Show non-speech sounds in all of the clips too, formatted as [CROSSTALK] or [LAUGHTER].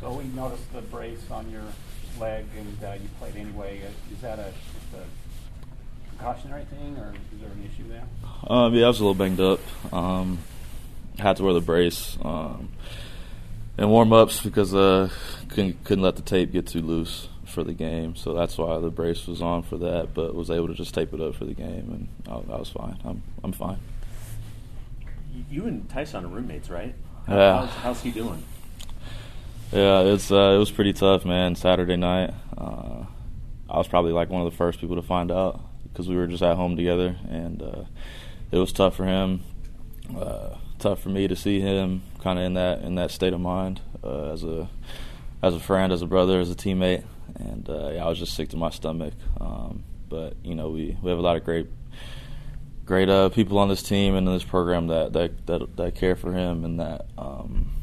So we noticed the brace on your leg, and uh, you played anyway. Uh, Is that a, just a precautionary thing, or is there an issue there? Um, yeah, I was a little banged up. Um, had to wear the brace um, in warm ups because uh, couldn't couldn't let the tape get too loose for the game. So that's why the brace was on for that. But was able to just tape it up for the game, and I, I was fine. I'm I'm fine. You and Tyson are roommates, right? Yeah. How's, how's he doing? Yeah, it's uh, it was pretty tough, man. Saturday night, uh, I was probably like one of the first people to find out because we were just at home together, and uh, it was tough for him. Uh, tough for me to see him kind of in that in that state of mind uh, as a as a friend, as a brother, as a teammate, and uh, yeah, I was just sick to my stomach. Um, but you know, we we have a lot of great great people on this team and in this program that that that, that care for him and that. Um,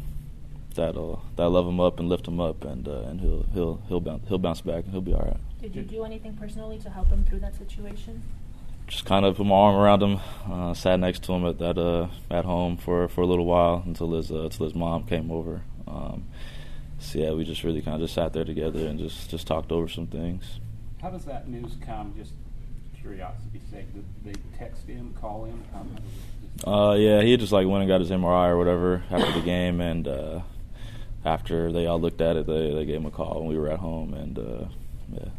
that'll that love him up and lift him up, and uh, and he'll he'll he'll bounce he'll bounce back and he'll be all right. Did you do anything personally to help him through that situation? Just kind of put my arm around him, uh, sat next to him at that uh, at home for for a little while until his uh, until his mom came over. Um, so yeah, we just really kind of just sat there together and just just talked over some things. How does that news come? Just curiosity sake. Did they text him, call him? How does it just- Uh, yeah, he just like went and got his MRI or whatever after the game, and uh, after they all looked at it, they they gave him a call, and we were at home, and uh, yeah.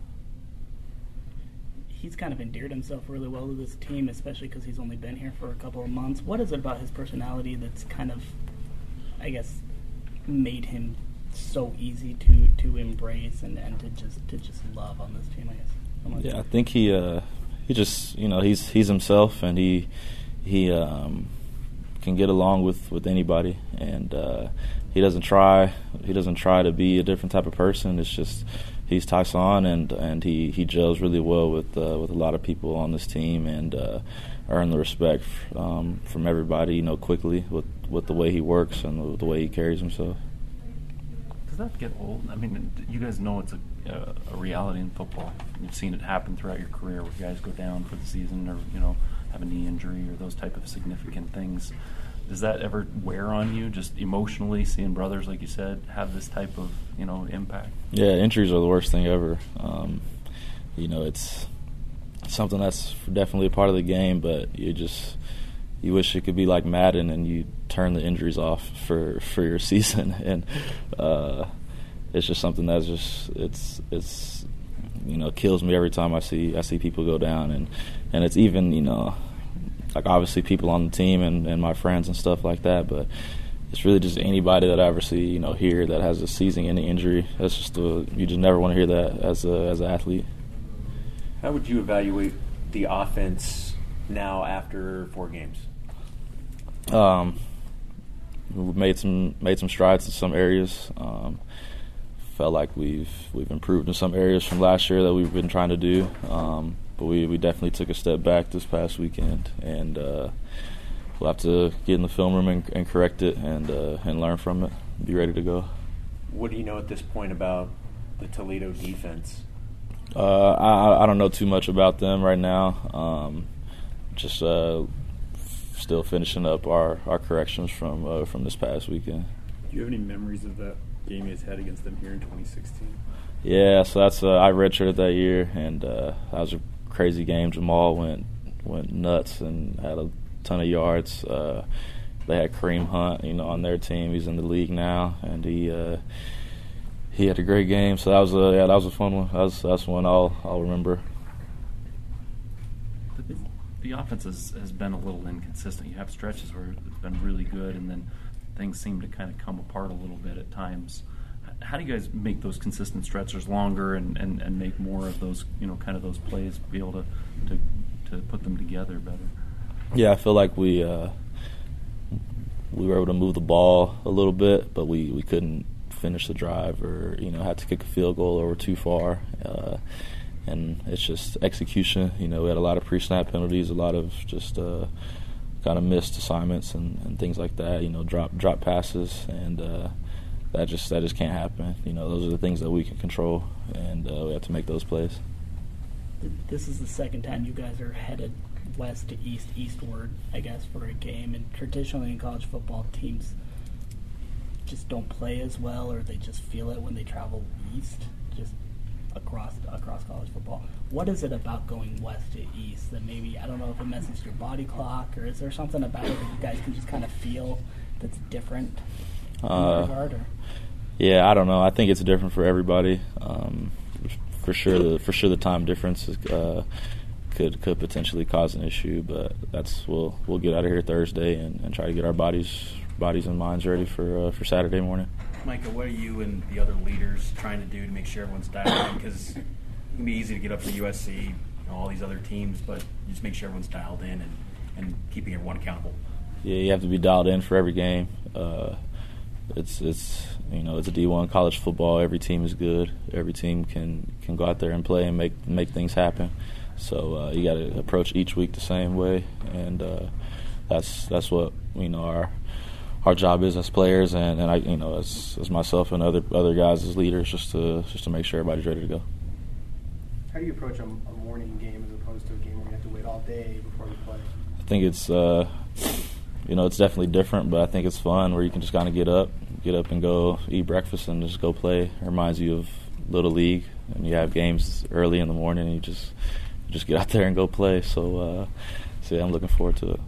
He's kind of endeared himself really well to this team, especially because he's only been here for a couple of months. What is it about his personality that's kind of, I guess, made him so easy to, to embrace and, and to just to just love on this team? I guess. Yeah, I think he uh, he just you know he's he's himself and he he um, can get along with, with anybody and uh, he doesn't try he doesn't try to be a different type of person. It's just he's Tyson and and he, he gels really well with uh, with a lot of people on this team and uh, earn the respect um, from everybody you know quickly with with the way he works and the, way he carries himself. Does that get old? I mean, you guys know it's a, a reality in football. You've seen it happen throughout your career where guys go down for the season or, you know, have a knee injury or those type of significant things. Does that ever wear on you, just emotionally, seeing brothers, like you said, have this type of, you know, impact? Yeah, injuries are the worst thing ever. Um, you know, it's something that's definitely a part of the game, but you just you wish it could be like Madden and you turn the injuries off for for your [LAUGHS] season, and uh, it's just something that's just it's it's you know kills me every time I see I see people go down, and and it's even you know like obviously people on the team and, and my friends and stuff like that, but it's really just anybody that I ever see, you know, here that has a season-ending injury. That's just a, you just never want to hear that as a as an athlete. How would you evaluate the offense now after four games? Um, we've made some made some strides in some areas. Um, felt like we've we've improved in some areas from last year that we've been trying to do. Um, but we, we definitely took a step back this past weekend, and uh, we'll have to get in the film room and, and correct it and uh, and learn from it. Be ready to go. What do you know at this point about the Toledo defense? Uh, I, I don't know too much about them right now. Um, just uh, still finishing up our, our corrections from uh, from this past weekend. Do you have any memories of that game you guys had against them here in 2016? Yeah, so that's uh, I redshirted that year, and uh, that was a crazy game. Jamal went went nuts and had a ton of yards. Uh, they had Kareem Hunt, you know, on their team. He's in the league now, and he uh, he had a great game. So that was a yeah, that was a fun one. That was, that's one I'll I'll remember. The, the offense has, has been a little inconsistent. You have stretches where it's been really good, and then things seem to kind of come apart a little bit at times. How do you guys make those consistent stretches longer and, and, and make more of those, you know, kind of those plays, be able to, to, to put them together better? Yeah, I feel like we uh, we were able to move the ball a little bit, but we, we couldn't finish the drive or you know had to kick a field goal or too far. Uh, and it's just execution. You know, we had a lot of pre-snap penalties, a lot of just uh, kind of missed assignments and, and things like that. You know, drop drop passes, and uh, that just that just can't happen. You know, those are the things that we can control, and uh, we have to make those plays. This is the second time you guys are headed west to east, eastward, I guess, for a game. And traditionally in college football, teams just don't play as well, or they just feel it when they travel east, just across across college football. What is it about going west to east that maybe I don't know if it messes your body clock, or is there something about it that you guys can just kind of feel that's different Uh, regard? Or? Yeah, I don't know. I think it's different for everybody. Um, for sure, the for sure the time difference is, uh, could could potentially cause an issue, but that's we'll we'll get out of here Thursday and, and try to get our bodies bodies and minds ready for uh, for Saturday morning. Micah, what are you and the other leaders trying to do to make sure everyone's dialed in? Because it can be easy to get up for USC, and all these other teams, but just make sure everyone's dialed in and, and keeping everyone accountable. Yeah, you have to be dialed in for every game. Uh, it's it's you know it's a D1 college football. Every team is good. Every team can can go out there and play and make make things happen. So uh, you got to approach each week the same way, and uh, that's that's what you know our our job is as players, and, and I you know as as myself and other other guys as leaders, just to just to make sure everybody's ready to go. How do you approach a, a morning game as opposed to a game where you have to wait all day before you play? I think it's uh, you know it's definitely different, but I think it's fun where you can just kind of get up, get up and go eat breakfast and just go play. It reminds you of little league, and you have games early in the morning, and you just you just get out there and go play. So, uh, so yeah, I'm looking forward to it.